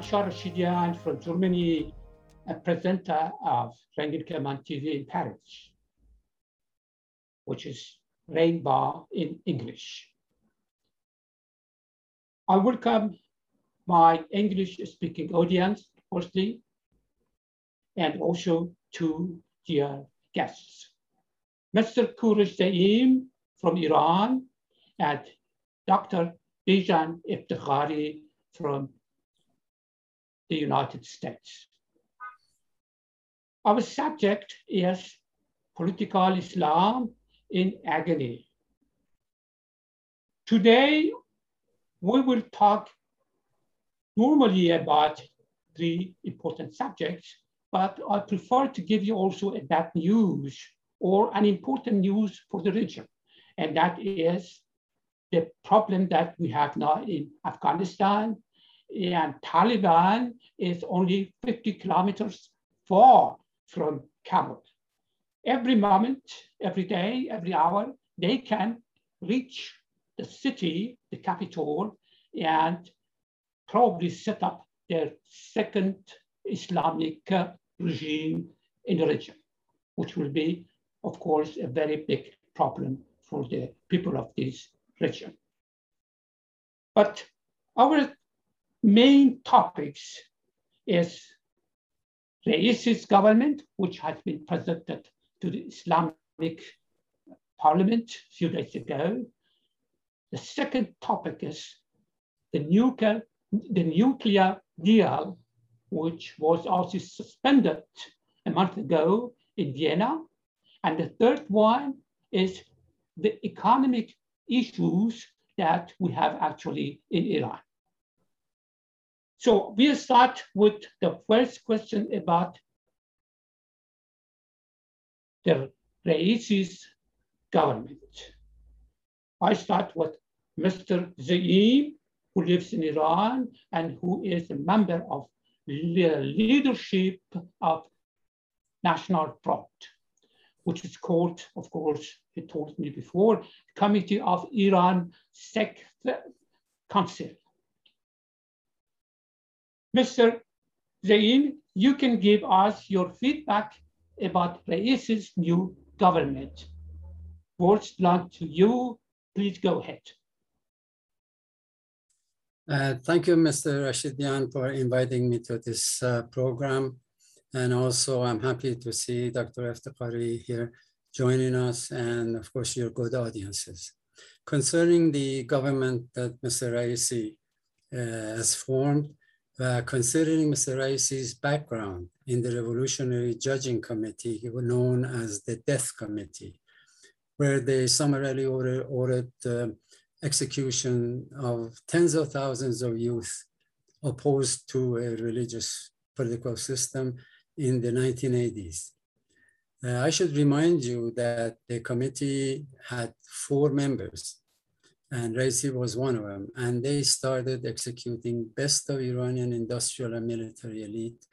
John from Germany, a presenter of Rangin TV in Paris, which is Rainbow in English. I welcome my English speaking audience, firstly, and also to dear guests. Mr. Kourosh Zaim from Iran and Dr. Bijan Eftekhari from the United States. Our subject is political Islam in agony. Today, we will talk normally about three important subjects, but I prefer to give you also a bad news or an important news for the region. And that is the problem that we have now in Afghanistan and Taliban is only 50 kilometers far from Kabul. Every moment, every day, every hour, they can reach the city, the capital, and probably set up their second Islamic regime in the region, which will be, of course, a very big problem for the people of this region. But our main topics is Raisi's government, which has been presented to the Islamic Parliament a few days ago. The second topic is the nuclear, the nuclear deal, which was also suspended a month ago in Vienna. And the third one is the economic issues that we have actually in Iran. So we'll start with the first question about the Raisi's government. I start with Mr. Zaim, who lives in Iran and who is a member of the leadership of National Front which is called, of course, he told me before, Committee of Iran Sect Council. Mr. Zaim, you can give us your feedback about Raisi's new government. Words belong to you. Please go ahead. Uh, thank you, Mr. Rashidian, for inviting me to this uh, program. And also I'm happy to see Dr. Eftekhari here joining us and of course your good audiences. Concerning the government that Mr. Raisi uh, has formed, uh, considering Mr. Raisi's background in the Revolutionary Judging Committee, known as the Death Committee, where they summarily ordered, ordered uh, execution of tens of thousands of youth opposed to a religious political system in the 1980s. Uh, I should remind you that the committee had four members and Raisi was one of them. And they started executing best of Iranian industrial and military elite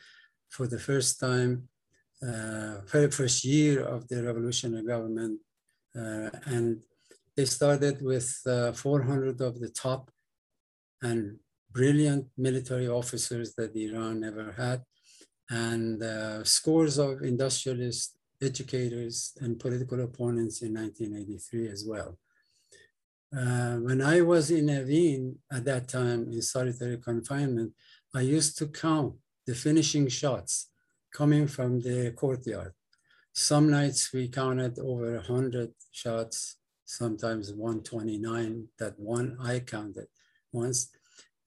for the first time, uh, very first year of the revolutionary government. Uh, and they started with uh, 400 of the top and brilliant military officers that Iran ever had and uh, scores of industrialists, educators, and political opponents in 1983 as well. Uh, when I was in Evin at that time in solitary confinement, I used to count the finishing shots coming from the courtyard. Some nights we counted over 100 shots, sometimes 129, that one I counted once.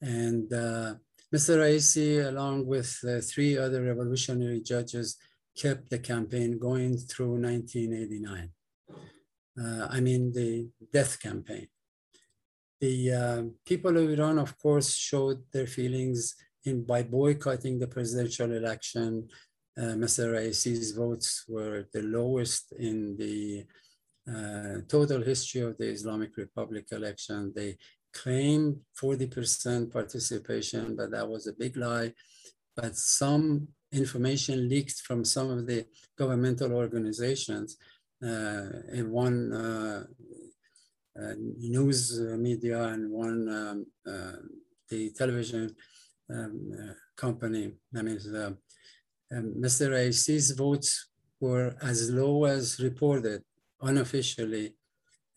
And uh, Mr. Raisi, along with uh, three other revolutionary judges, kept the campaign going through 1989. Uh, I mean, the death campaign. The uh, people of Iran, of course, showed their feelings in, by boycotting the presidential election. Uh, Mr. Raisi's votes were the lowest in the uh, total history of the Islamic Republic election. They claimed 40% participation, but that was a big lie. But some information leaked from some of the governmental organizations uh, in one uh, news media and one um, uh, the television um, uh, company. I mean, the, um, Mr. Raisi's votes were as low as reported unofficially,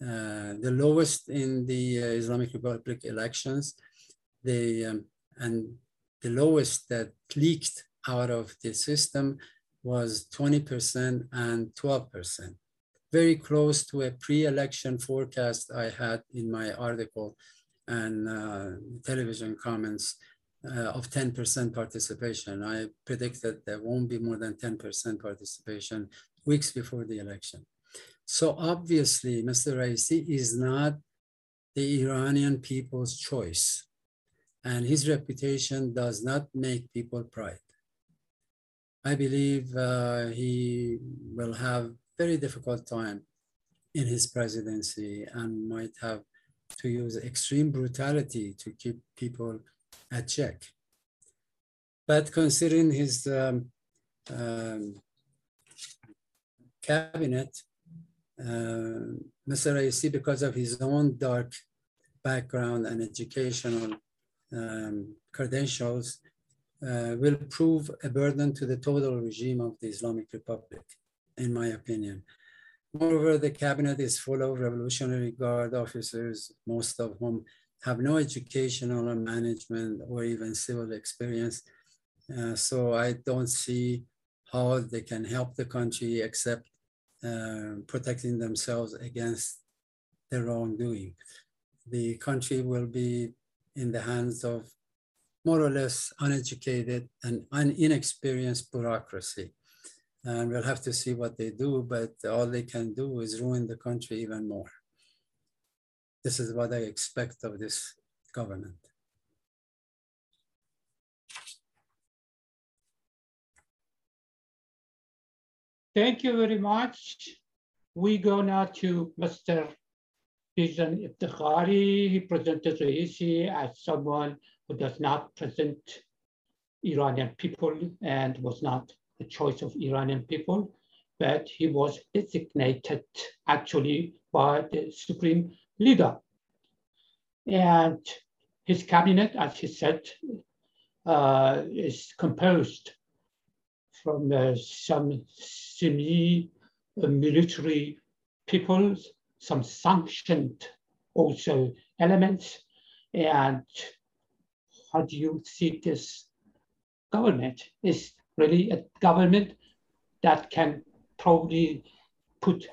uh, the lowest in the uh, Islamic Republic elections, the, um, and the lowest that leaked out of the system was 20% and 12%, very close to a pre-election forecast I had in my article and uh, television comments uh, of 10% participation. I predicted there won't be more than 10% participation weeks before the election. So obviously, Mr. Raisi is not the Iranian people's choice. And his reputation does not make people proud. I believe uh, he will have very difficult time in his presidency and might have to use extreme brutality to keep people at check. But considering his um, um, cabinet, uh, Mr. Raisi, because of his own dark background and educational um, credentials, uh, will prove a burden to the total regime of the Islamic Republic, in my opinion. Moreover, the cabinet is full of Revolutionary Guard officers, most of whom have no educational or management or even civil experience. Uh, so I don't see how they can help the country except uh, protecting themselves against their wrongdoing. The country will be in the hands of more or less uneducated and un inexperienced bureaucracy. And we'll have to see what they do, but all they can do is ruin the country even more. This is what I expect of this government. Thank you very much. We go now to Mr. Bijan Eftekhari. He presented Raisi as someone who does not present Iranian people and was not the choice of Iranian people, but he was designated actually by the Supreme leader. And his cabinet, as he said, uh, is composed from uh, some semi military peoples, some sanctioned also elements. And how do you see this government? Is really a government that can probably put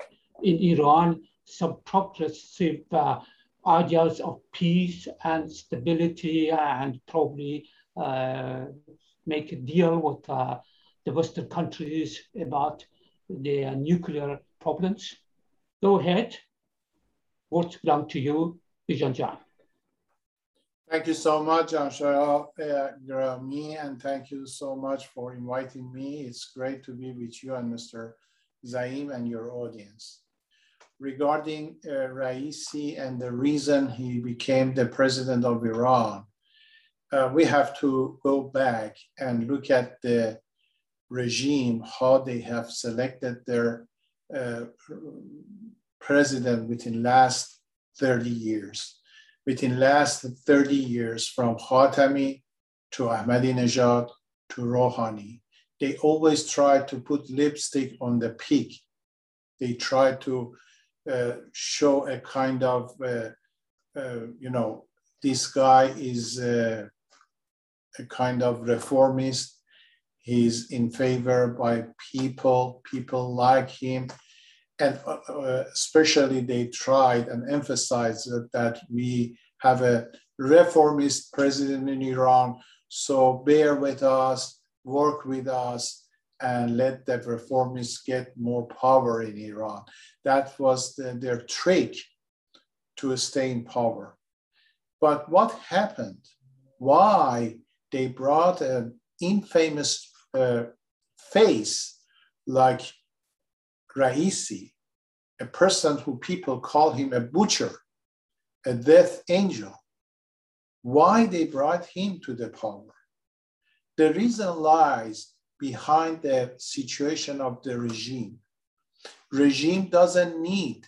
in Iran some progressive uh, ideas of peace and stability and probably uh, make a deal with uh, the Western countries about their nuclear problems. Go ahead. Words belong to you, Bijan Jan. Thank you so much, Anshara uh, Grami, and thank you so much for inviting me. It's great to be with you and Mr. Zaim and your audience regarding uh, Raisi and the reason he became the president of Iran, uh, we have to go back and look at the regime, how they have selected their uh, president within last 30 years. Within last 30 years, from Khatami to Ahmadinejad to Rouhani, they always try to put lipstick on the pig. They try to uh, show a kind of, uh, uh, you know, this guy is a kind of reformist. He's in favor by people, people like him. And especially they tried and emphasized that we have a reformist president in Iran. So bear with us, work with us, and let the reformists get more power in Iran. That was the, their trick to stay in power. But what happened? Why they brought an infamous uh, face like Raisi, a person who people call him a butcher, a death angel. Why they brought him to the power? The reason lies behind the situation of the regime. Regime doesn't need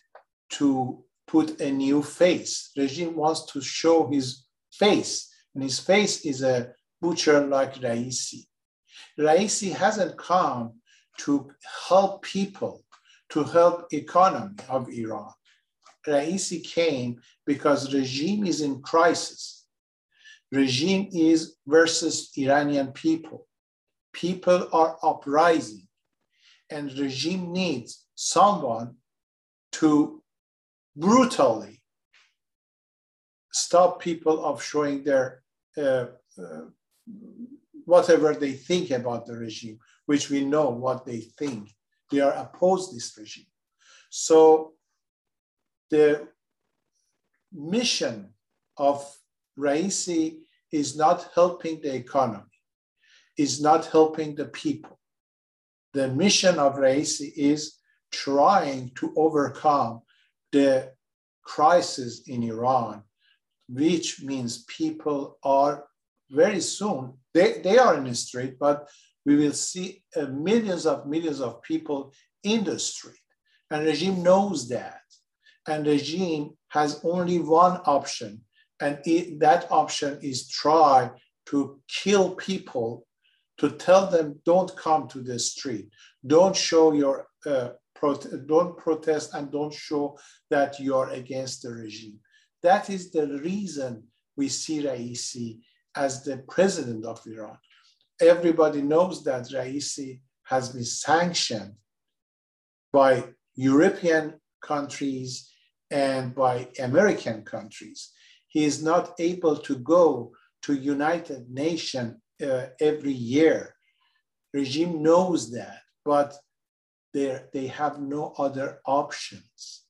to put a new face. Regime wants to show his face, and his face is a butcher like Raisi. Raisi hasn't come to help people, to help economy of Iran. Raisi came because regime is in crisis. Regime is versus Iranian people. People are uprising and regime needs someone to brutally stop people of showing their uh, uh, whatever they think about the regime, which we know what they think. They are opposed this regime. So the mission of Raisi is not helping the economy, is not helping the people. The mission of Raisi is trying to overcome the crisis in Iran, which means people are very soon, they, they are in the street, but we will see uh, millions of millions of people in the street. And regime knows that. And regime has only one option, and it, that option is try to kill people, to tell them don't come to the street, don't show your uh, prote- don't protest, and don't show that you are against the regime. That is the reason we see Raisi as the president of Iran. Everybody knows that Raisi has been sanctioned by European countries and by American countries. He is not able to go to United Nations uh, every year. Regime knows that, but they have no other options.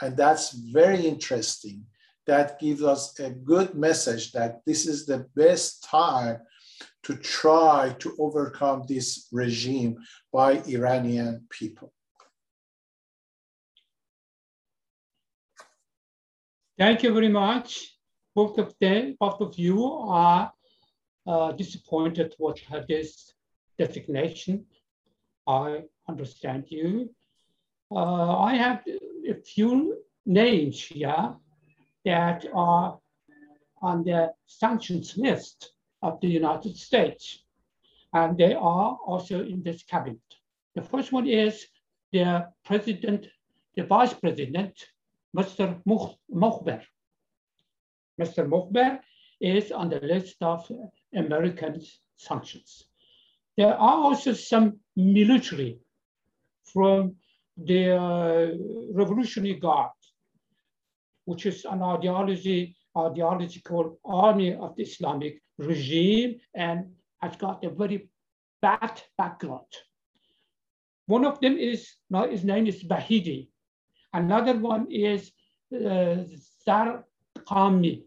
And that's very interesting. That gives us a good message that this is the best time to try to overcome this regime by Iranian people. Thank you very much. Both of them, both of you are uh, disappointed with this designation. I understand you. Uh, I have a few names here that are on the sanctions list of the United States, and they are also in this cabinet. The first one is the president, the vice president Mr. Mokhber. Mr. Mokhber is on the list of American sanctions. There are also some military from the uh, Revolutionary Guard, which is an ideology, ideological army of the Islamic regime and has got a very bad background. One of them is, now his name is Vahidi. Another one is uh, Zarqami.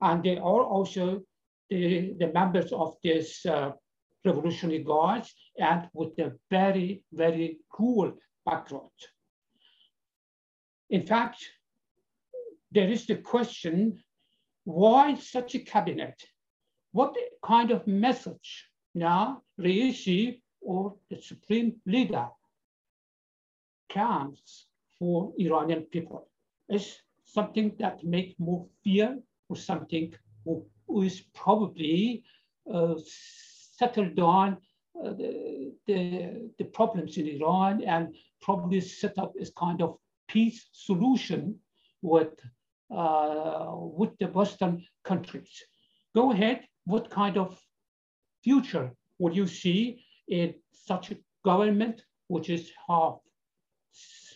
And they are also the, the members of this uh, Revolutionary Guards and with a very, very cool background. In fact, there is the question, why such a cabinet? What kind of message now Raisi or the supreme leader comes for Iranian people. Is something that makes more fear or something who is probably uh, settled down uh, the, the, the, problems in Iran and probably set up as kind of peace solution with, with the Western countries. Go ahead, what kind of future would you see in such a government which is half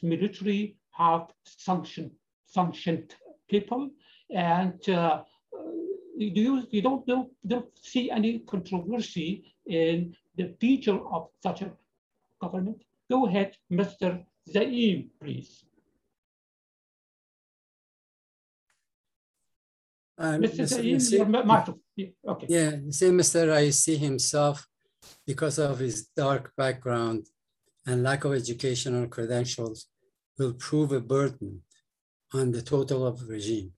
military half sanctioned, sanctioned people. And uh, you, you don't, don't, don't see any controversy in the future of such a government. Go ahead, Mr. Zaim, please. Um, Mr. Zaim, okay. Yeah, Mr. Raisi himself, because of his dark background and lack of educational credentials, will prove a burden on the total of regime.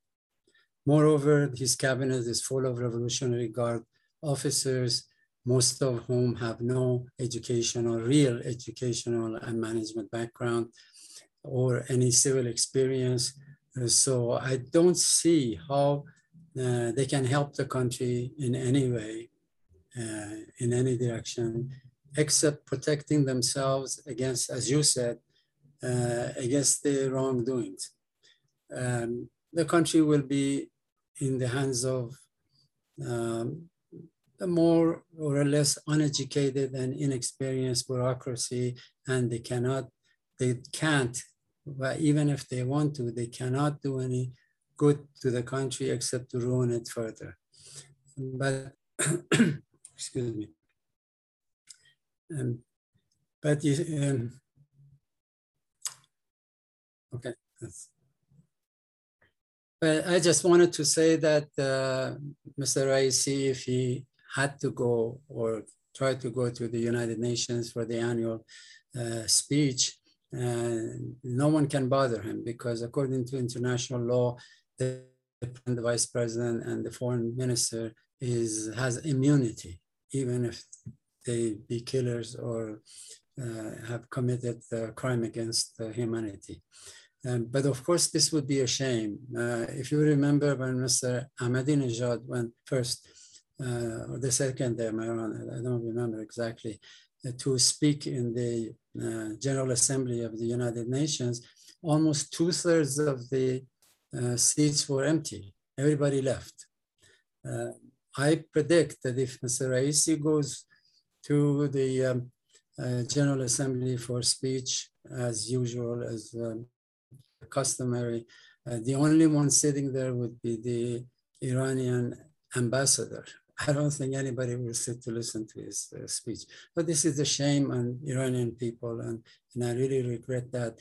Moreover, his cabinet is full of Revolutionary Guard officers, most of whom have no educational, real educational and management background or any civil experience. So I don't see how uh, they can help the country in any way, uh, in any direction, except protecting themselves against, as you said, uh, against the wrongdoings. Um, the country will be in the hands of um, a more or less uneducated and inexperienced bureaucracy, and they cannot, they can't, but even if they want to, they cannot do any good to the country except to ruin it further. But, excuse me. Um, but you, um, okay. But I just wanted to say that uh, Mr. Raisi, if he had to go or try to go to the United Nations for the annual uh, speech, uh, no one can bother him because according to international law, the, the vice president and the foreign minister is has immunity, even if they be killers or uh, have committed a crime against humanity. Um, but of course, this would be a shame. Uh, if you remember when Mr. Ahmadinejad went first, uh, or the second around, I don't remember exactly, uh, to speak in the General Assembly of the United Nations, almost two thirds of the uh, seats were empty. Everybody left. Uh, I predict that if Mr. Raisi goes to the um, General Assembly for speech, as usual, as um, customary. Uh, the only one sitting there would be the Iranian ambassador. I don't think anybody will sit to listen to his uh, speech. But this is a shame on Iranian people, and, and I really regret that.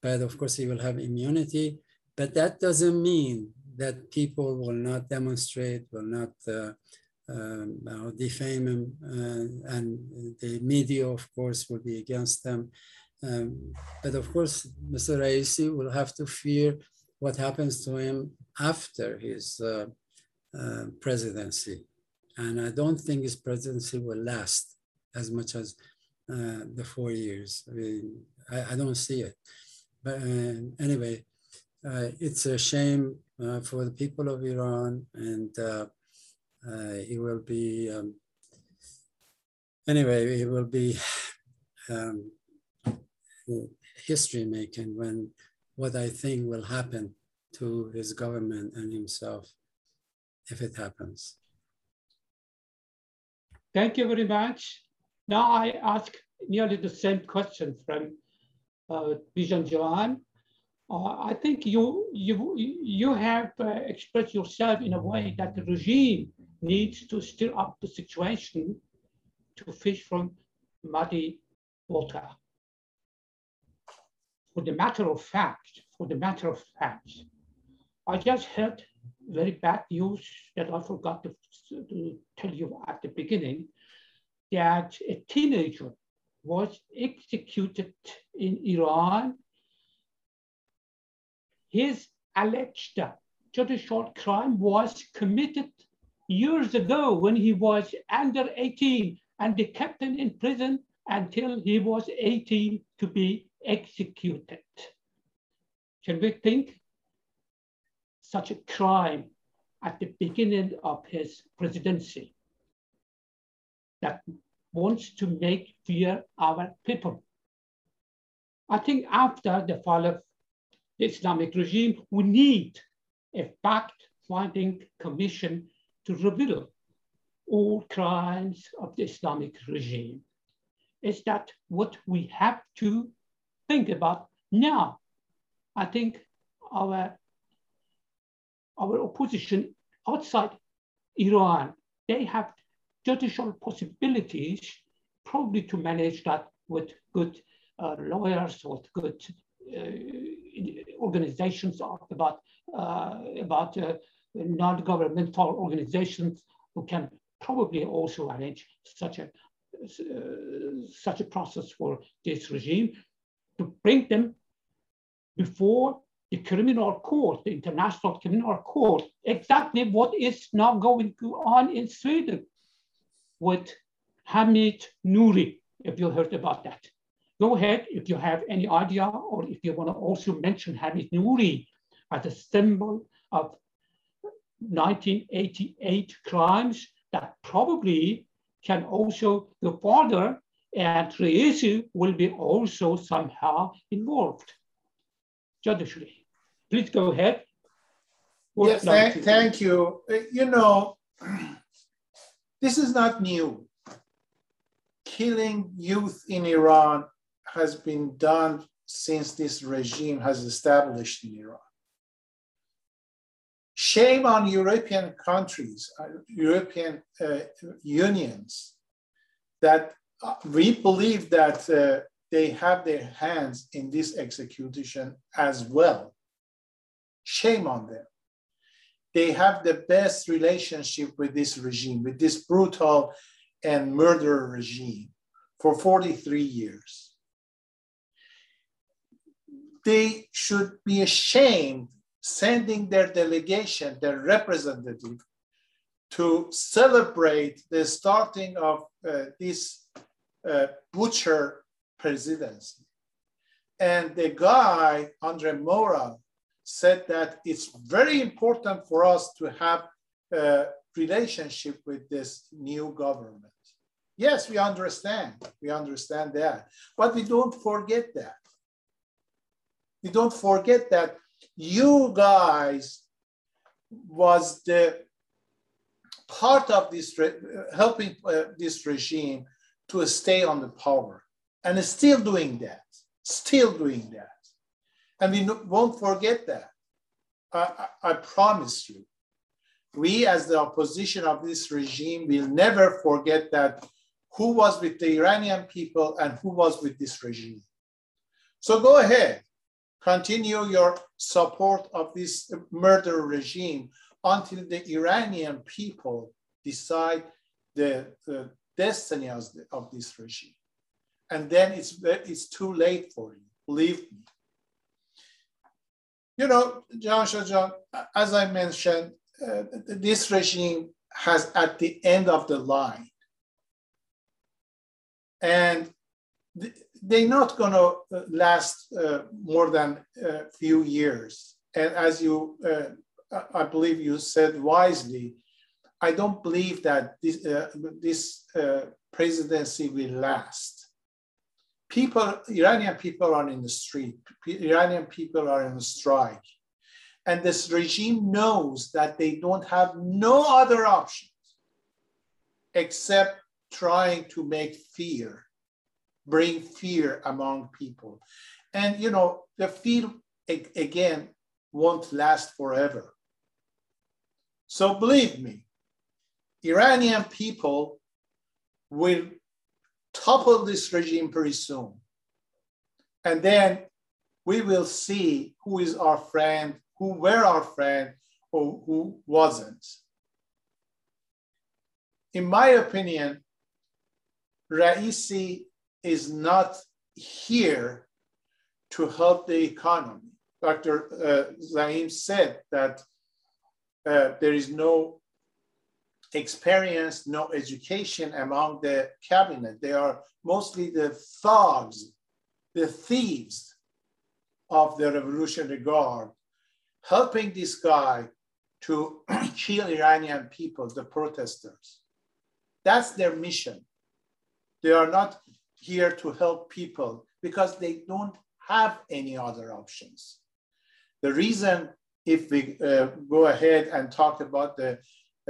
But of course, he will have immunity. But that doesn't mean that people will not demonstrate, will not uh, um, defame him, uh, and the media, of course, will be against them. Um, but of course, Mr. Raisi will have to fear what happens to him after his uh, uh, presidency. And I don't think his presidency will last as much as uh, the four years. I mean, I, I don't see it. But uh, anyway, uh, it's a shame uh, for the people of Iran, and it will be, um, anyway, it will be um, history making when what I think will happen to his government and himself if it happens. Thank you very much. Now I ask nearly the same question from uh, Bijan Jan. Uh, I think you, you, you have uh, expressed yourself in a way that the regime needs to stir up the situation to fish from muddy water for the matter of fact, for the matter of fact, I just heard very bad news that I forgot to, to tell you at the beginning that a teenager was executed in Iran. His alleged judicial crime was committed years ago when he was under 18 and they kept him in prison until he was 18 to be executed. Can we think such a crime at the beginning of his presidency that wants to make fear our people? I think after the fall of Islamic regime, we need a fact-finding commission to reveal all crimes of the Islamic regime. Is that what we have to think about now. I think our, our opposition outside Iran, they have judicial possibilities probably to manage that with good uh, lawyers, with good uh, organizations about, uh, about uh, non-governmental organizations who can probably also arrange such a, uh, such a process for this regime to bring them before the criminal court, the international criminal court, exactly what is now going on in Sweden with Hamid Nouri, if you heard about that. Go ahead if you have any idea or if you want to also mention Hamid Nouri as a symbol of 1988 crimes that probably can also go further and Raisi will be also somehow involved. Judge please go ahead. yes, th thank you. Uh, you know, this is not new. Killing youth in Iran has been done since this regime has established in Iran. Shame on European countries, uh, European uh, unions, that uh, we believe that uh, they have their hands in this execution as well. Shame on them. They have the best relationship with this regime, with this brutal and murder regime for 43 years. They should be ashamed sending their delegation, their representative, to celebrate the starting of uh, this uh, butcher presidency. And the guy, Andre Mora, said that it's very important for us to have a relationship with this new government. Yes, we understand. We understand that. But we don't forget that. We don't forget that you guys was the part of this helping uh, this regime to stay on the power and still doing that still doing that. And we won't forget that. I, I promise you we as the opposition of this regime will never forget that who was with the iranian people and who was with this regime. So go ahead continue your support of this murder regime until the Iranian people decide the, the destiny of, the, of this regime. And then it's, it's too late for you, believe me. You know, John Shajan, as I mentioned, uh, this regime has at the end of the line. And they're not going to uh, last uh, more than a few years. And as you, uh, I believe you said wisely, I don't believe that this, uh, this uh, presidency will last. People, Iranian people are in the street, Iranian people are in a strike. And this regime knows that they don't have no other options except trying to make fear bring fear among people. And, you know, the fear, again, won't last forever. So believe me, Iranian people will topple this regime pretty soon. And then we will see who is our friend, who were our friend, or who wasn't. In my opinion, Raisi is not here to help the economy. Dr. Uh, Zaim said that uh, there is no experience, no education among the cabinet. They are mostly the thugs, the thieves of the Revolutionary Guard, helping this guy to kill Iranian people, the protesters. That's their mission. They are not here to help people because they don't have any other options. The reason, if we uh, go ahead and talk about the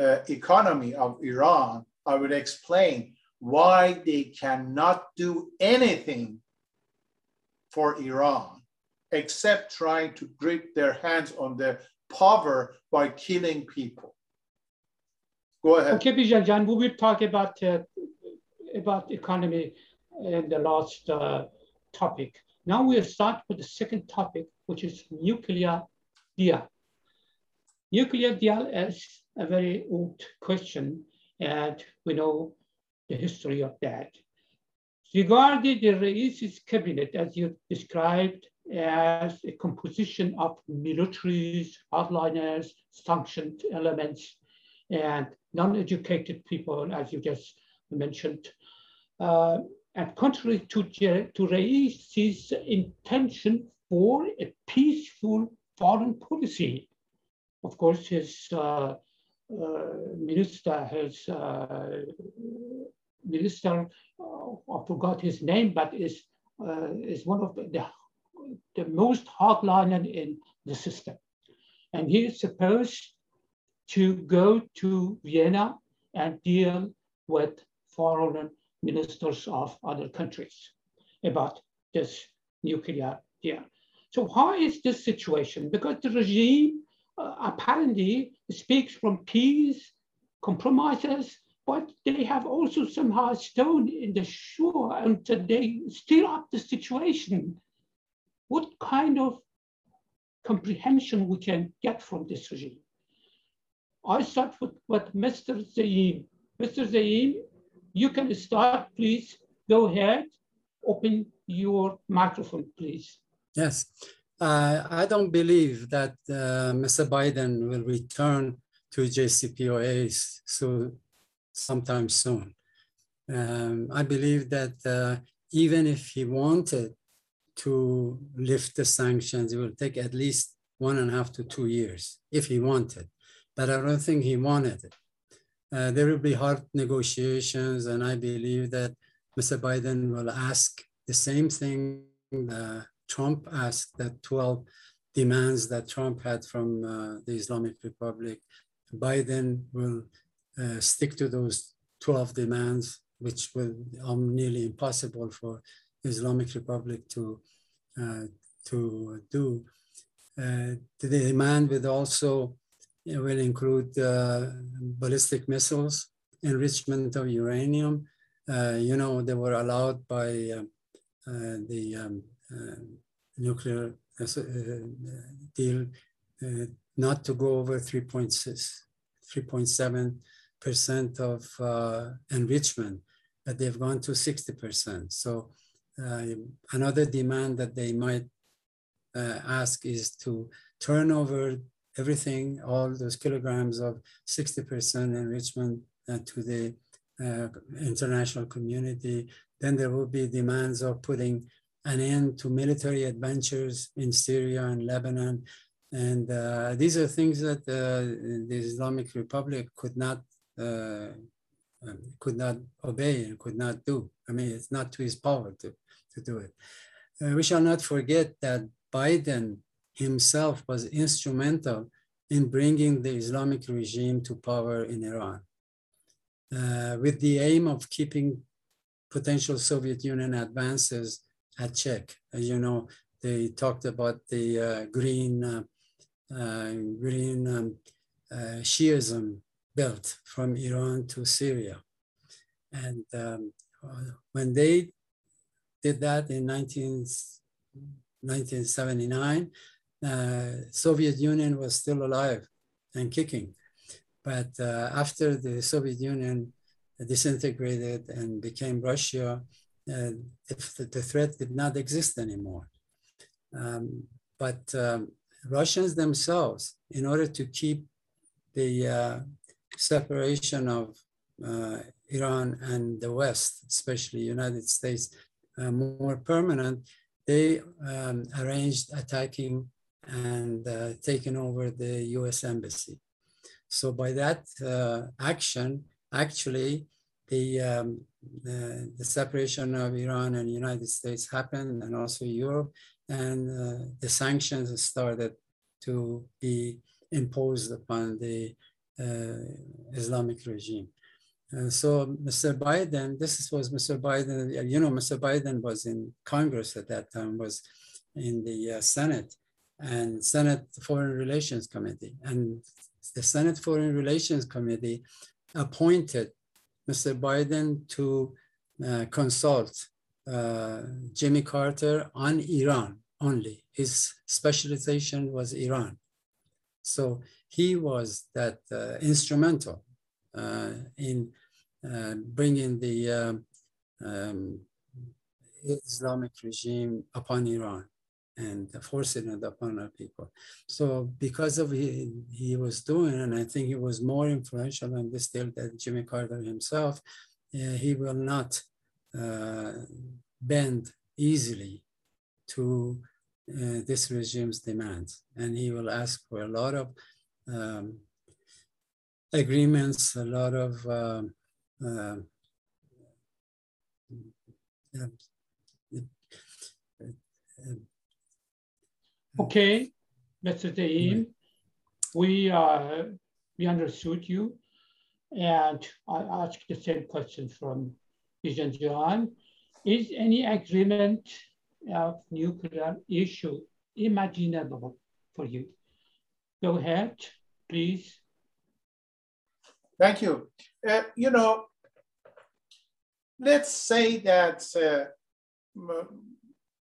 uh, economy of Iran, I would explain why they cannot do anything for Iran except trying to grip their hands on the power by killing people. Go ahead. Okay, Bijan, we will talk about uh, about economy in the last uh, topic. Now we'll start with the second topic, which is nuclear deal. Nuclear deal is a very old question, and we know the history of that. Regarding the Raisi's cabinet, as you described, as a composition of militaries, hardliners, sanctioned elements, and non-educated people, as you just mentioned. Uh, and contrary to, to Raisi's intention for a peaceful foreign policy. of course, his uh, uh, minister, his uh, minister, uh, I forgot his name, but is is one of the, the most hardliner in the system. And he is supposed to go to Vienna and deal with foreign ministers of other countries about this nuclear deal. So how is this situation? Because the regime uh, apparently speaks from peace, compromises, but they have also somehow stone in the shore and they stir up the situation. What kind of comprehension we can get from this regime? I start with what Mr. Zaim. Mr. Zaim, you can start, please. Go ahead, open your microphone, please. Yes. Uh, I don't believe that uh, Mr. Biden will return to JCPOA so sometime soon. Um, I believe that uh, even if he wanted to lift the sanctions, it will take at least one and a half to two years if he wanted. But I don't think he wanted it. Uh, there will be hard negotiations, and I believe that Mr. Biden will ask the same thing uh, Trump asked that 12 demands that Trump had from uh, the Islamic Republic. Biden will uh, stick to those 12 demands, which will um, nearly impossible for Islamic Republic to, uh, to do. The demand would also will include uh, ballistic missiles, enrichment of uranium. Uh, you know, they were allowed by the um, nuclear uh, deal uh, not to go over 3.6, 3.7% of uh, enrichment, but they've gone to 60%. So another demand that they might ask is to turn over everything, all those kilograms of 60% enrichment uh, to the uh, international community. Then there will be demands of putting an end to military adventures in Syria and Lebanon. And uh, these are things that uh, the Islamic Republic could not uh, um, could not obey and could not do. I mean, it's not to his power to, to do it. Uh, we shall not forget that Biden himself was instrumental in bringing the Islamic regime to power in Iran, uh, with the aim of keeping potential Soviet Union advances at check. As you know, they talked about the uh, green, uh, uh, green um, uh, Shiism belt from Iran to Syria. And um, when they did that in 19, 1979, uh, Soviet Union was still alive and kicking. But uh, after the Soviet Union disintegrated and became Russia, uh, the, the, threat did not exist anymore. Um, but um, Russians themselves, in order to keep the uh, separation of uh, Iran and the West, especially United States, more permanent, they um, arranged attacking and uh, taking over the US embassy. So by that uh, action, actually, the, um, the, the, separation of Iran and United States happened and also Europe, and uh, the sanctions started to be imposed upon the uh, Islamic regime. Uh, so Mr. Biden, this was Mr. Biden, you know, Mr. Biden was in Congress at that time, was in the uh, Senate and Senate Foreign Relations Committee. And the Senate Foreign Relations Committee appointed Mr. Biden to uh, consult uh, Jimmy Carter on Iran only. His specialization was Iran. So he was that uh, instrumental uh, in uh, bringing the um, um, Islamic regime upon Iran and forcing it upon our people. So because of he, he was doing, and I think he was more influential on this deal than Jimmy Carter himself, uh, he will not uh, bend easily to uh, this regime's demands. And he will ask for a lot of um, agreements, a lot of um, uh, Okay, Mr. Zaim, we uh, we understood you, and I ask the same question from Bijan Jan. Is any agreement of nuclear issue imaginable for you? Go ahead, please. Thank you. Uh, you know, let's say that uh,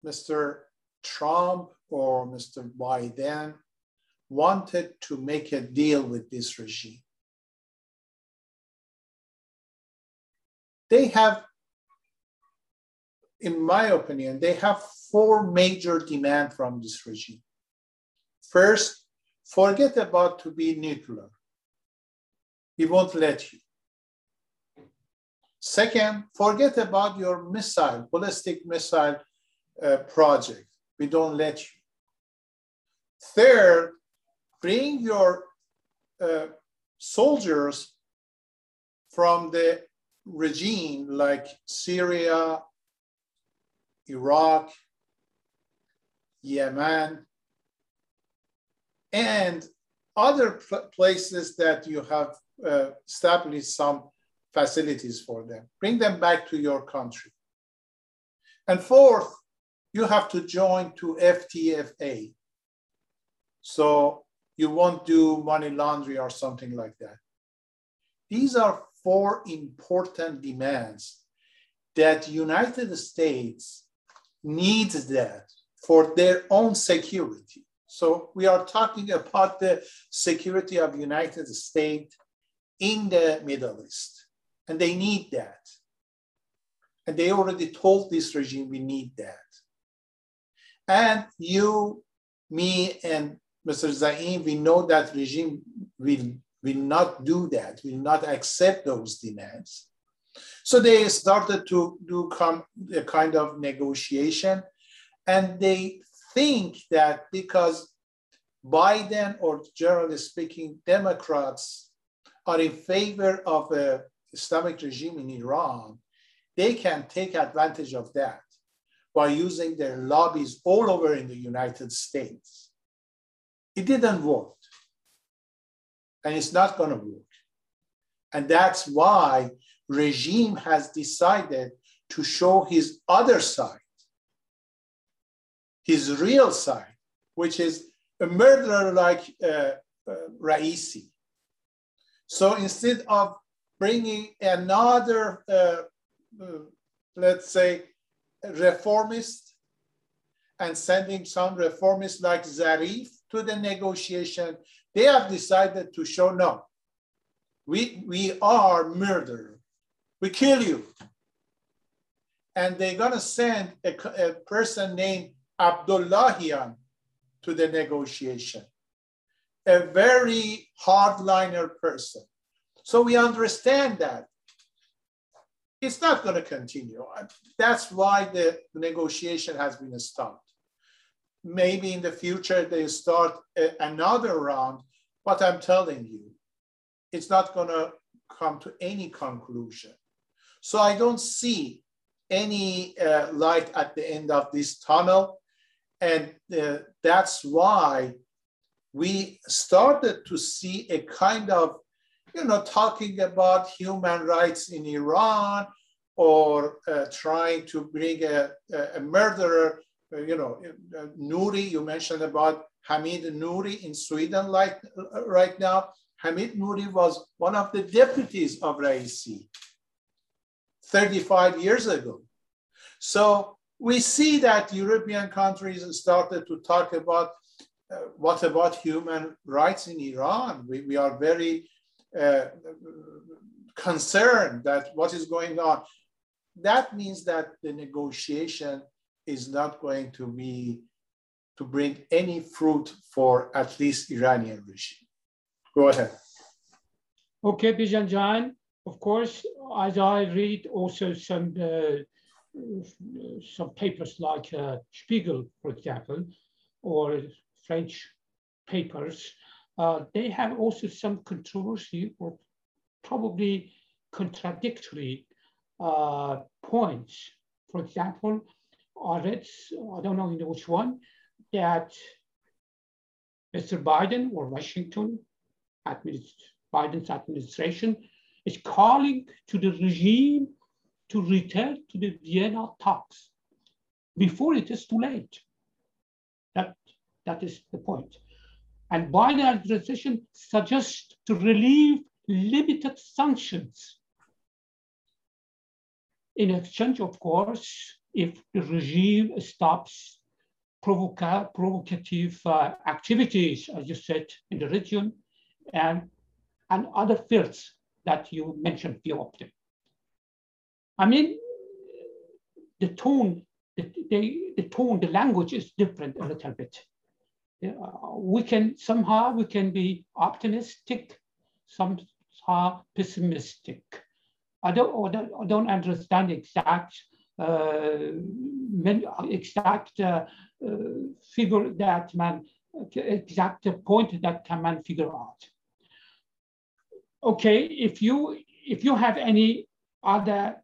Mr. Trump or Mr. Biden wanted to make a deal with this regime. They have, in my opinion, they have four major demands from this regime. First, forget about to be nuclear. We won't let you. Second, forget about your missile, ballistic missile uh, project. We don't let you. Third, bring your uh, soldiers from the regime like Syria, Iraq, Yemen, and other places that you have uh, established some facilities for them. Bring them back to your country. And fourth, you have to join to FTFA. So you won't do money laundering or something like that. These are four important demands that United States needs that for their own security. So we are talking about the security of United States in the Middle East, and they need that. And they already told this regime we need that. And you, me, and Mr. Zaim, we know that regime will, will not do that, will not accept those demands. So they started to do come a kind of negotiation, and they think that because Biden or generally speaking, Democrats are in favor of a Islamic regime in Iran, they can take advantage of that by using their lobbies all over in the United States. It didn't work. And it's not going to work. And that's why regime has decided to show his other side, his real side, which is a murderer like uh, uh, Raisi. So instead of bringing another, uh, uh let's say, reformist and sending some reformists like Zarif to the negotiation, they have decided to show no. We, we are murderer. We kill you. And they're going to send a, a person named Abdullahian to the negotiation, a very hardliner person. So we understand that it's not going to continue. That's why the negotiation has been stopped. Maybe in the future they start a, another round, but I'm telling you, it's not going to come to any conclusion. So I don't see any uh, light at the end of this tunnel. And uh, that's why we started to see a kind of you know, talking about human rights in Iran or uh, trying to bring a, a murderer, you know, uh, Nouri, you mentioned about Hamid Nouri in Sweden like, uh, right now. Hamid Nouri was one of the deputies of Raisi 35 years ago. So we see that European countries started to talk about uh, what about human rights in Iran? We, we are very uh, concerned that what is going on, that means that the negotiation is not going to be to bring any fruit for at least Iranian regime. Go ahead. Okay, Bijan Jan. Of course, as I read also some uh, some papers like uh, Spiegel, for example, or French papers, uh, they have also some controversy or probably contradictory uh, points. For example, I I don't know which one, that Mr. Biden or Washington, administ Biden's administration, is calling to the regime to return to the Vienna talks before it is too late. That, that is the point. And Biden administration suggests to relieve limited sanctions in exchange, of course, if the regime stops provoca provocative uh, activities, as you said, in the region, and, and other fields that you mentioned, few of them. I mean, the tone, the, the, the tone, the language is different a little bit. Uh, we can somehow we can be optimistic, somehow pessimistic. I don't, I don't, understand exact uh, exact uh, uh, figure that man exact point that can man figure out. Okay, if you if you have any other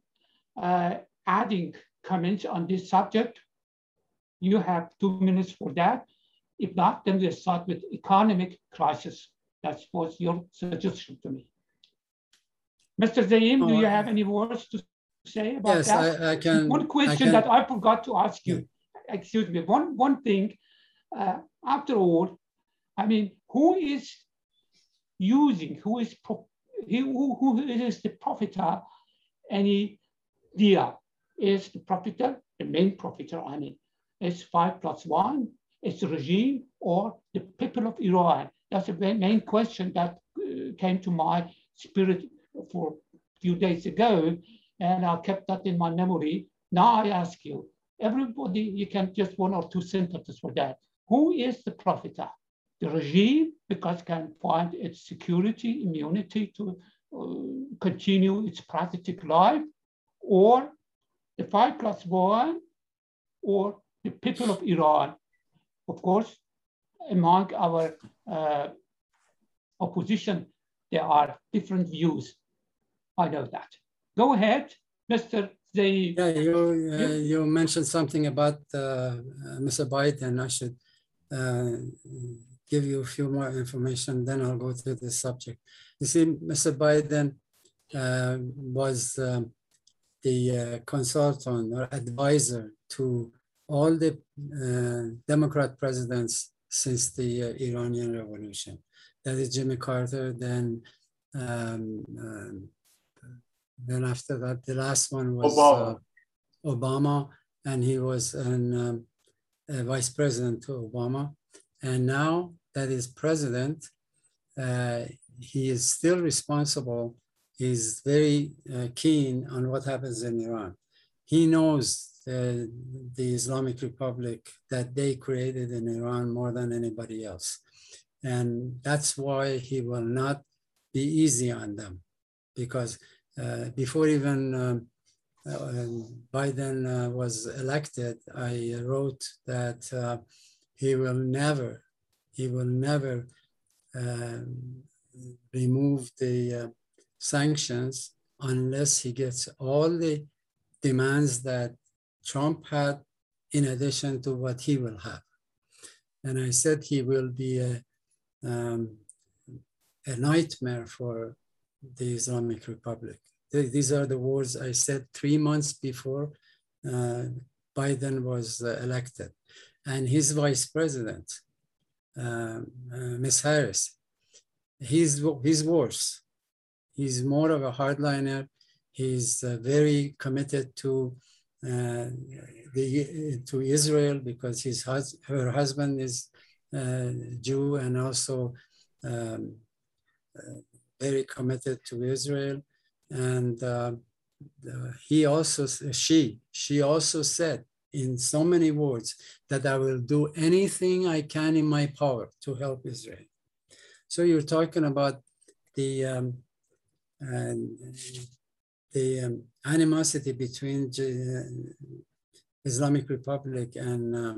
uh, adding comments on this subject, you have two minutes for that. If not, then we'll start with economic crisis. That was your suggestion to me. Mr. Zaim, do you have any words to say about yes, that? I, I can. One question I that I forgot to ask you. Yeah. Excuse me. One one thing. Uh, after all, I mean, who is using? Who is pro, who, who is the profiter? Any deal is the profiter, the main profiter. I mean, it's five plus one. It's the regime or the people of Iran. That's the main question that uh, came to my spirit for a few days ago, and I kept that in my memory. Now I ask you, everybody, you can just one or two sentences for that. Who is the profiter? The regime, because can find its security, immunity to uh, continue its parasitic life, or the five plus one, or the people of Iran. Of course, among our uh, opposition, there are different views. I know that. Go ahead, Mr. Zaim. Yeah, you, uh, you mentioned something about uh, uh Mr. Biden. I should uh, give you a few more information, then I'll go to the subject. You see, Mr. Biden uh, was um, the uh, consultant or advisor to all the Democrat presidents since the Iranian Revolution. That is Jimmy Carter, then um, um, then after that, the last one was Obama, uh, Obama and he was an, um, vice president to Obama. And now that is president, uh, he is still responsible. He's very uh, keen on what happens in Iran. He knows the Islamic Republic that they created in Iran more than anybody else. And that's why he will not be easy on them because before even um, uh, Biden uh, was elected, I wrote that uh, he will never, he will never um, remove the uh, sanctions unless he gets all the demands that Trump had in addition to what he will have. And I said he will be a, um, a nightmare for the Islamic Republic. These are the words I said three months before uh, Biden was uh, elected. And his vice president, uh, uh Ms. Harris, he's, he's worse. He's more of a hardliner. He's uh, very committed to uh, the, to Israel because his hus her husband is Jew and also um, very committed to Israel. And uh, he also, she, she also said in so many words that I will do anything I can in my power to help Israel. So you're talking about the um, the um, animosity between uh, Islamic Republic and uh,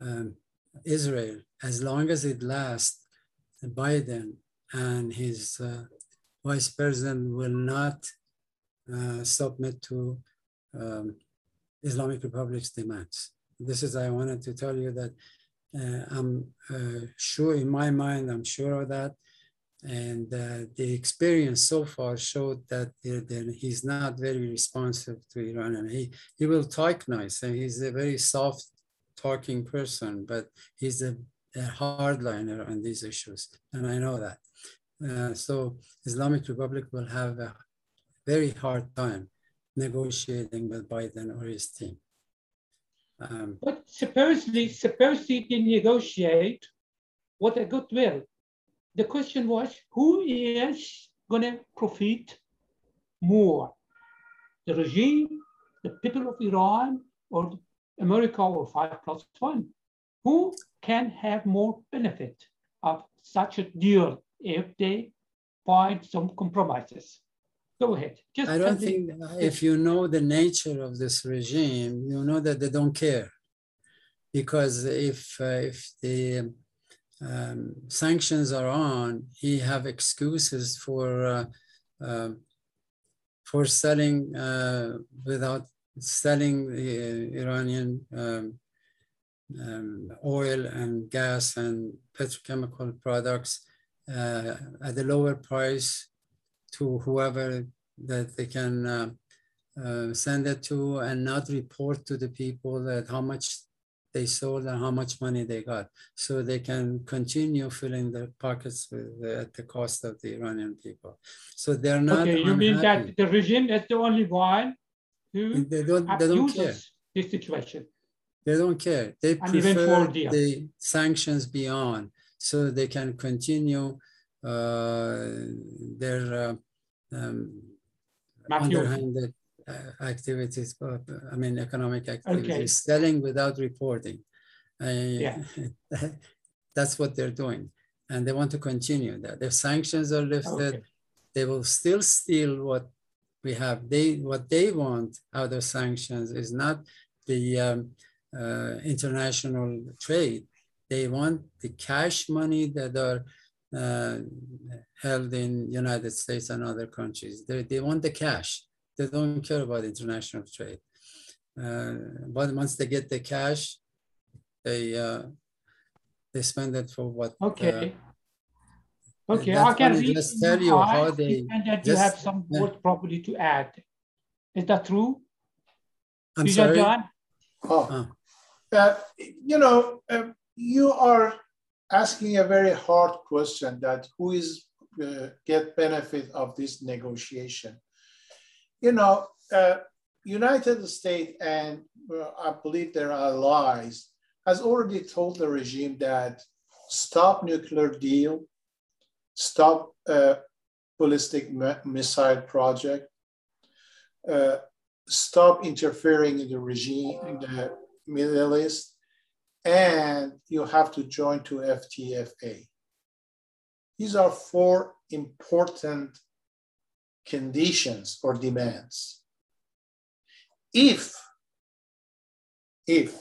um, Israel. As long as it lasts, Biden and his uh, vice president will not uh, submit to um, Islamic Republic's demands. This is, I wanted to tell you that uh, I'm uh, sure in my mind, I'm sure of that. And uh, the experience so far showed that, that he's not very responsive to Iran. And he, he will talk nice and he's a very soft talking person, but he's a, a hardliner on these issues. And I know that. Uh, so Islamic Republic will have a very hard time negotiating with Biden or his team. Um, but supposedly, supposedly they negotiate with a goodwill. The question was, who is going to profit more? The regime, the people of Iran, or America or five plus one? Who can have more benefit of such a deal if they find some compromises? Go ahead. Just I don't think if you know the nature of this regime, you know that they don't care. Because if, uh, if the um, sanctions are on, he have excuses for uh, uh, for selling uh, without selling the Iranian um, um, oil and gas and petrochemical products uh, at a lower price to whoever that they can uh, uh, send it to and not report to the people that how much they sold and how much money they got. So they can continue filling their pockets with, at the cost of the Iranian people. So they're not. Okay, you unhappy. mean that the regime is the only one who they don't, they don't care. this situation? They don't care. They and prefer the sanctions beyond so they can continue uh, their uh, um, underhanded uh, activities, I mean, economic activities, okay. selling without reporting. yeah. that's what they're doing. And they want to continue that. If sanctions are lifted, okay. they will still steal what we have. They What they want out of sanctions is not the um, uh, international trade. They want the cash money that are uh, held in United States and other countries. They, they want the cash. They don't care about international trade. Uh, but once they get the cash, they uh, they spend it for what. Okay. Uh, okay, I can just tell you how they. And that you have some yeah. word property to add. Is that true? I'm sorry. John? Oh, uh, you know, uh, you are asking a very hard question that who is uh, get benefit of this negotiation. You know, uh, United States and uh, I believe their allies has already told the regime that stop nuclear deal, stop uh, ballistic missile project, uh, stop interfering in the regime in the Middle East, and you have to join to FTFA. These are four important conditions or demands. If, if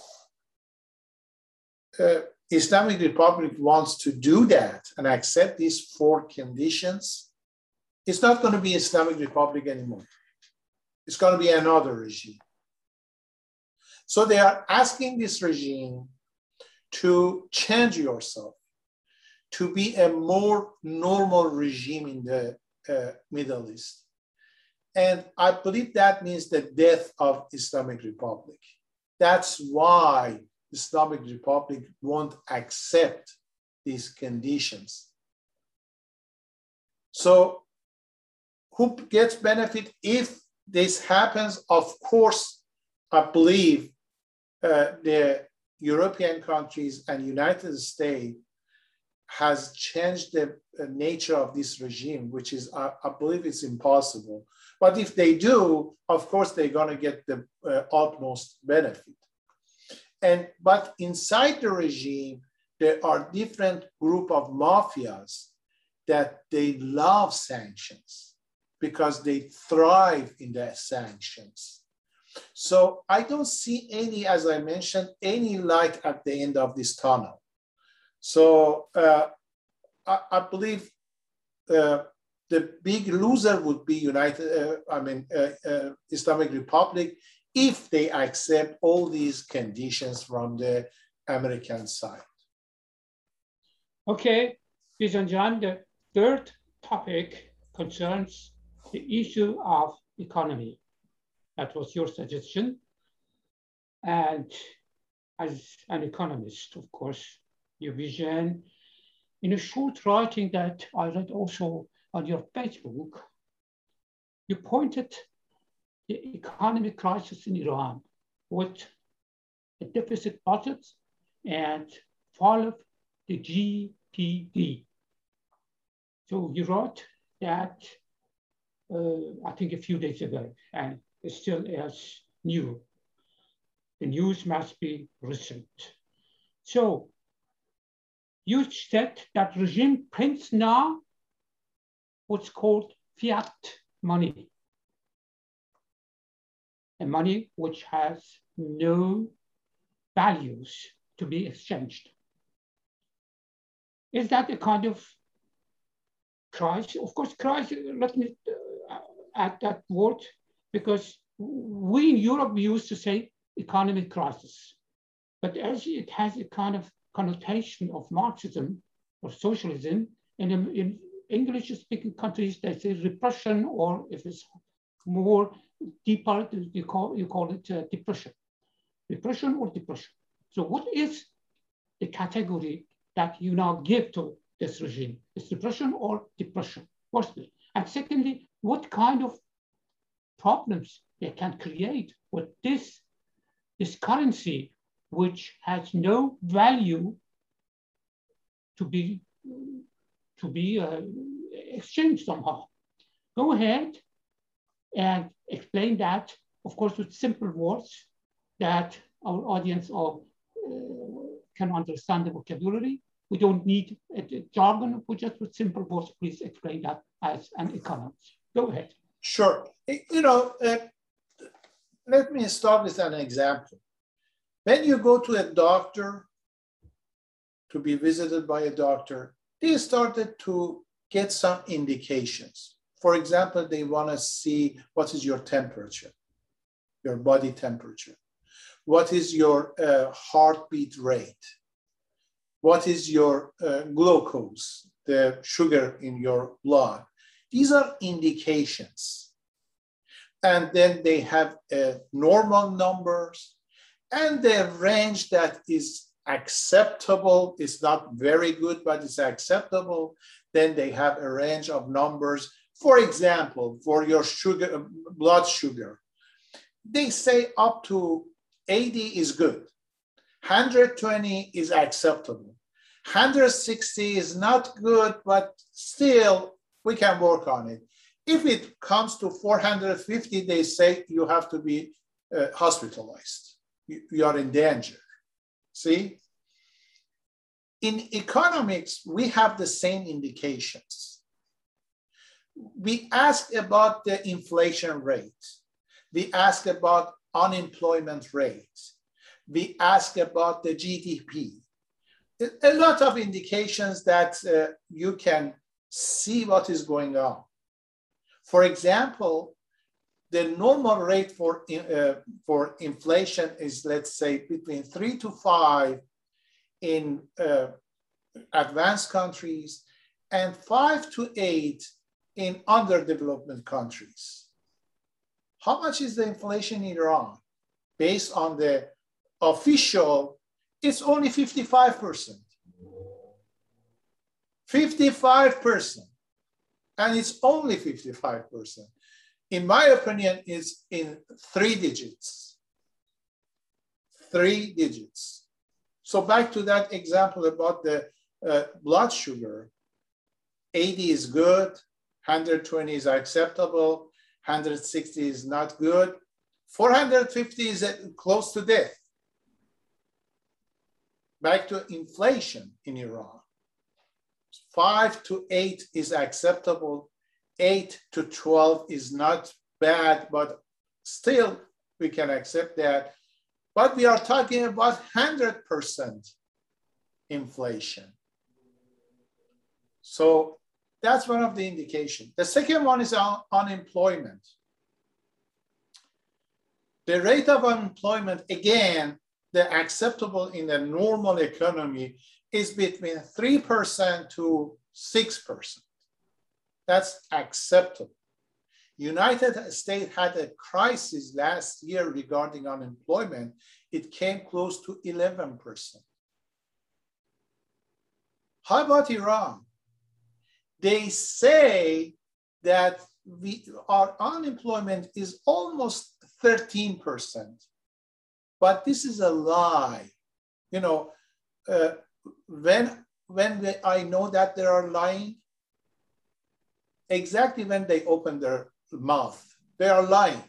uh, Islamic Republic wants to do that and accept these four conditions, it's not going to be Islamic Republic anymore. It's going to be another regime. So they are asking this regime to change yourself, to be a more normal regime in the uh, Middle East. And I believe that means the death of Islamic Republic. That's why Islamic Republic won't accept these conditions. So who gets benefit if this happens? Of course, I believe the European countries and United States has changed the nature of this regime, which is, I, I believe it's impossible. But if they do, of course, they're going to get the uh, utmost benefit. And, but inside the regime, there are different group of mafias that they love sanctions because they thrive in the sanctions. So I don't see any, as I mentioned, any light at the end of this tunnel. So uh, I, I believe uh, the big loser would be United, uh, I mean, uh, uh, Islamic Republic if they accept all these conditions from the American side. Okay, Bijan Jan, the third topic concerns the issue of economy. That was your suggestion. And as an economist, of course, your vision. In a short writing that I read also on your Facebook, you pointed the economic crisis in Iran with a deficit budget and fall of the GPD. So you wrote that, uh, I think a few days ago, and still as new. The news must be recent. So you said that regime prints now what's called fiat money, a money which has no values to be exchanged. Is that a kind of crisis? Of course, crisis, let me uh, add that word, because we in Europe used to say economic crisis, but as it has a kind of connotation of Marxism or socialism, and in, in English-speaking countries, they say repression, or if it's more deeper, you call, you call it uh, depression. Repression or depression. So what is the category that you now give to this regime? Is depression or depression, firstly? And secondly, what kind of problems they can create with this, this currency, which has no value to be, to be uh, exchanged somehow. Go ahead and explain that, of course, with simple words that our audience are can understand the vocabulary. We don't need a, a jargon, we just with simple words, please explain that as an economist. Go ahead. Sure. You know, uh, let me start with an example. When you go to a doctor to be visited by a doctor, they started to get some indications. For example, they want to see what is your temperature, your body temperature. What is your uh, heartbeat rate? What is your uh, glucose, the sugar in your blood? These are indications. And then they have uh, normal numbers and the range that is acceptable is not very good, but it's acceptable. Then they have a range of numbers. For example, for your sugar, blood sugar, they say up to 80 is good. 120 is acceptable. 160 is not good, but still we can work on it. If it comes to 450, they say you have to be uh, hospitalized. You, you are in danger. See? In economics, we have the same indications. We ask about the inflation rate. We ask about unemployment rate. We ask about the GDP. A lot of indications that uh, you can see what is going on. For example, the normal rate for, uh, for inflation is, let's say, between three to five in uh, advanced countries and five to eight in underdeveloped countries. How much is the inflation in Iran? Based on the official, it's only 55%. 55%. And it's only 55%. In my opinion, it's in three digits. Three digits. So back to that example about the uh, blood sugar, 80 is good, 120 is acceptable, 160 is not good. 450 is close to death. Back to inflation in Iran. Five to eight is acceptable. Eight to 12 is not bad, but still we can accept that. But we are talking about 100% inflation. So that's one of the indication. The second one is un unemployment. The rate of unemployment, again, the acceptable in a normal economy is between 3% to 6%. That's acceptable. United States had a crisis last year regarding unemployment. It came close to 11%. How about Iran? They say that we, our unemployment is almost 13%. But this is a lie. You know, uh, when, when they, I know that they are lying, exactly when they open their mouth, they are lying.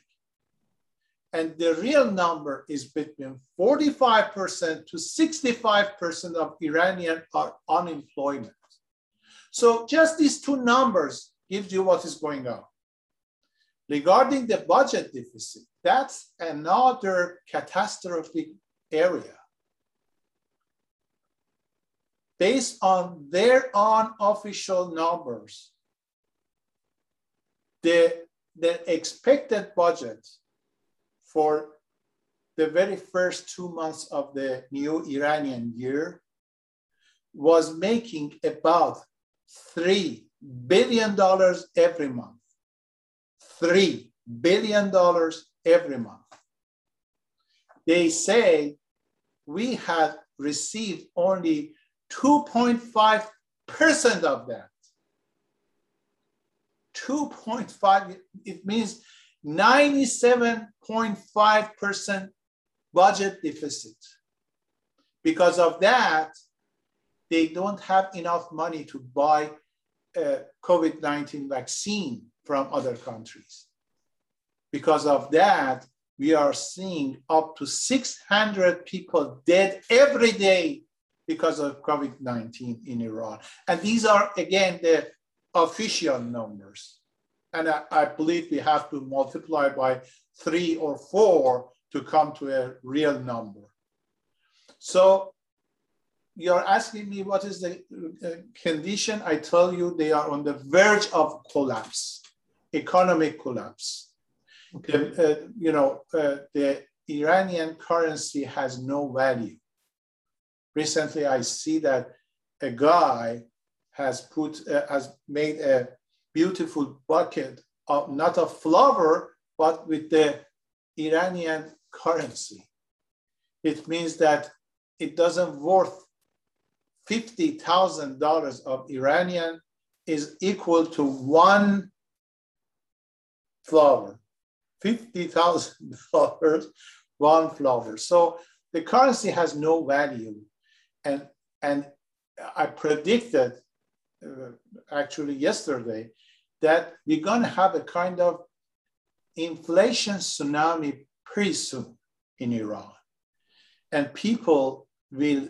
And the real number is between 45% to 65% of Iranian are unemployment. So just these two numbers gives you what is going on. Regarding the budget deficit, that's another catastrophic area. Based on their unofficial numbers, the, the expected budget for the very first two months of the new Iranian year was making about $3 billion every month. $3 billion every month. They say we have received only 2.5% of that. 2.5, it means 97.5% budget deficit. Because of that, they don't have enough money to buy uh, a COVID-19 vaccine from other countries. Because of that, we are seeing up to 600 people dead every day because of COVID-19 in Iran. And these are, again, the official numbers. And I, I, believe we have to multiply by three or four to come to a real number. So you're asking me what is the uh, condition? I tell you they are on the verge of collapse, economic collapse. Okay. The, uh, you know, uh, the Iranian currency has no value. Recently, I see that a guy has put, uh, has made a beautiful bucket of not of flour, but with the Iranian currency. It means that it doesn't worth $50,000 of Iranian is equal to one flower, $50,000, one flower. So the currency has no value. And, and I predicted uh, actually yesterday that we're going to have a kind of inflation tsunami pretty soon in Iran. And people will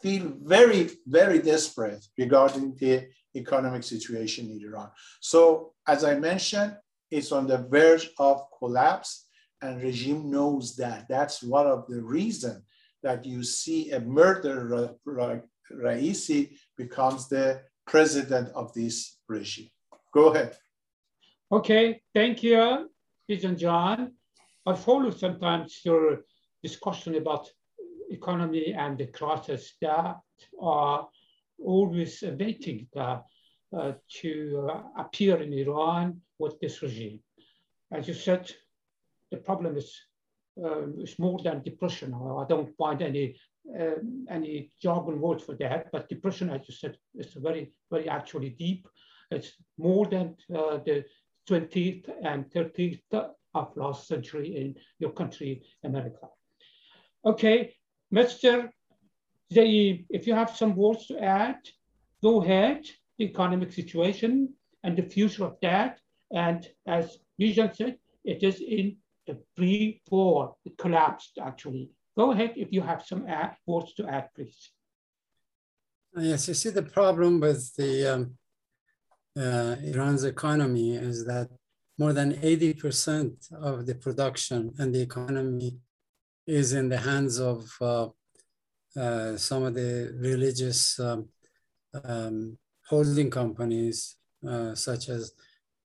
feel very, very desperate regarding the economic situation in Iran. So, as I mentioned, it's on the verge of collapse, and regime knows that. That's one of the reasons that you see a murderer like Raisi becomes the president of this regime. Go ahead. Okay, thank you, President John. I follow sometimes your discussion about economy and the crisis that are always waiting uh, uh, to uh, appear in Iran with this regime. As you said, the problem is, um, is more than depression. I don't find any um, any jargon word for that, but depression, as you said, is very, very actually deep. It's more than uh, the 20th and 30th of last century in your country, America. Okay, Mr. Zaim, if you have some words to add, go ahead, the economic situation and the future of that. And as Bijan said, it is in the pre-war, it collapsed actually. Go ahead if you have some words to add, please. Yes, you see the problem with the um, uh, Iran's economy is that more than 80% of the production and the economy is in the hands of uh, uh, some of the religious um, um, holding companies, uh, such as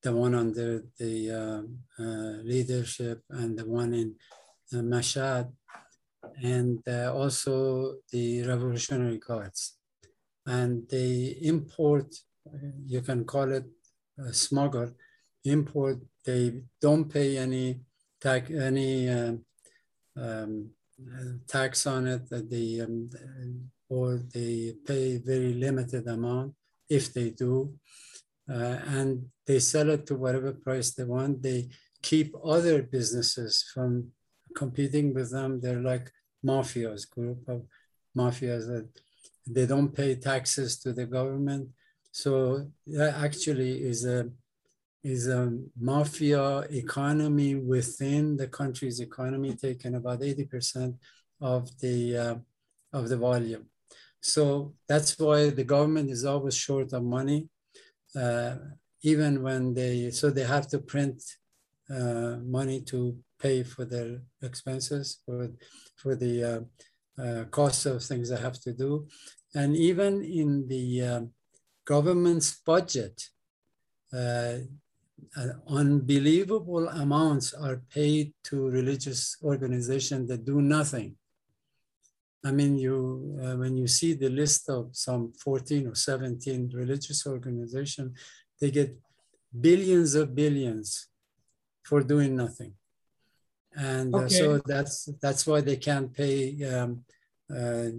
the one under the uh, uh, leadership and the one in uh, Mashhad, and uh, also the Revolutionary Guards. And they import, you can call it smuggle, import, they don't pay any tax, any um, um, tax on it, they, um, or they pay very limited amount if they do. Uh, and they sell it to whatever price they want. They keep other businesses from competing with them. They're like mafias, group of mafias that they don't pay taxes to the government. So that actually is a is a mafia economy within the country's economy, taking about 80% of the uh, of the volume. So that's why the government is always short of money, uh, even when they so they have to print uh, money to pay for their expenses for for the uh, uh cost of things they have to do, and even in the uh, government's budget. Uh, unbelievable amounts are paid to religious organizations that do nothing I mean, you uh, when you see the list of some 14 or 17 religious organizations, they get billions of billions for doing nothing. And okay. uh, so that's that's why they can't pay um, uh,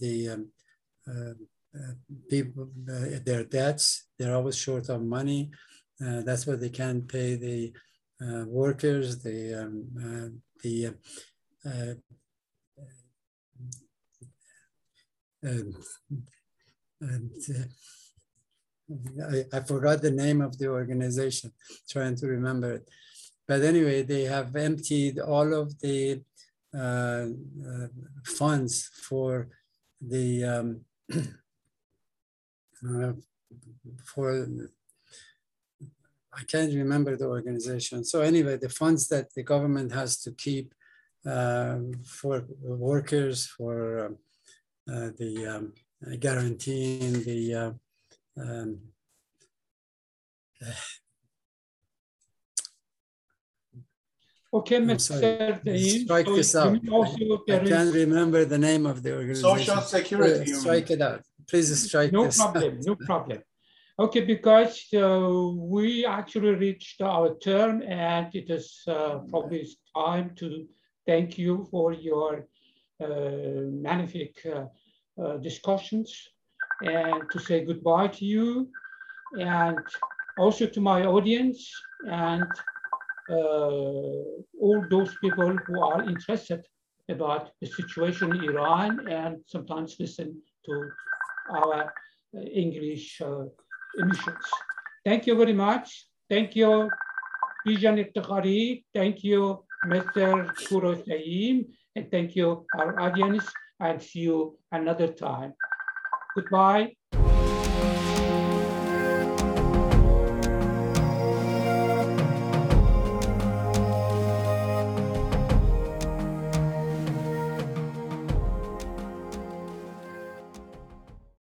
the um, uh, uh, people uh, their debts. They're always short of money. that's why they can't pay the workers, the um, the and, uh, I, I, forgot the name of the organization, trying to remember it. But anyway, they have emptied all of the uh, uh, funds for the um, uh, for I can't remember the organization. So anyway, the funds that the government has to keep for workers, for um, uh, the um, guaranteeing the uh, um, Okay, Mr. Dean. Strike so this out. I, I can't remember the name of the organization. Social Security. Uh, strike it out. Please strike no this problem, out. No problem. Okay, because uh, we actually reached our term and it is uh, probably time to thank you for your uh, magnific uh, uh, discussions and to say goodbye to you and also to my audience and all those people who are interested about the situation in Iran and sometimes listen to our English emissions. Thank you very much. Thank you, Bijan Eftekhari. Thank you, Mr. Kuro Kourosh and thank you, our audience, and see you another time. Goodbye.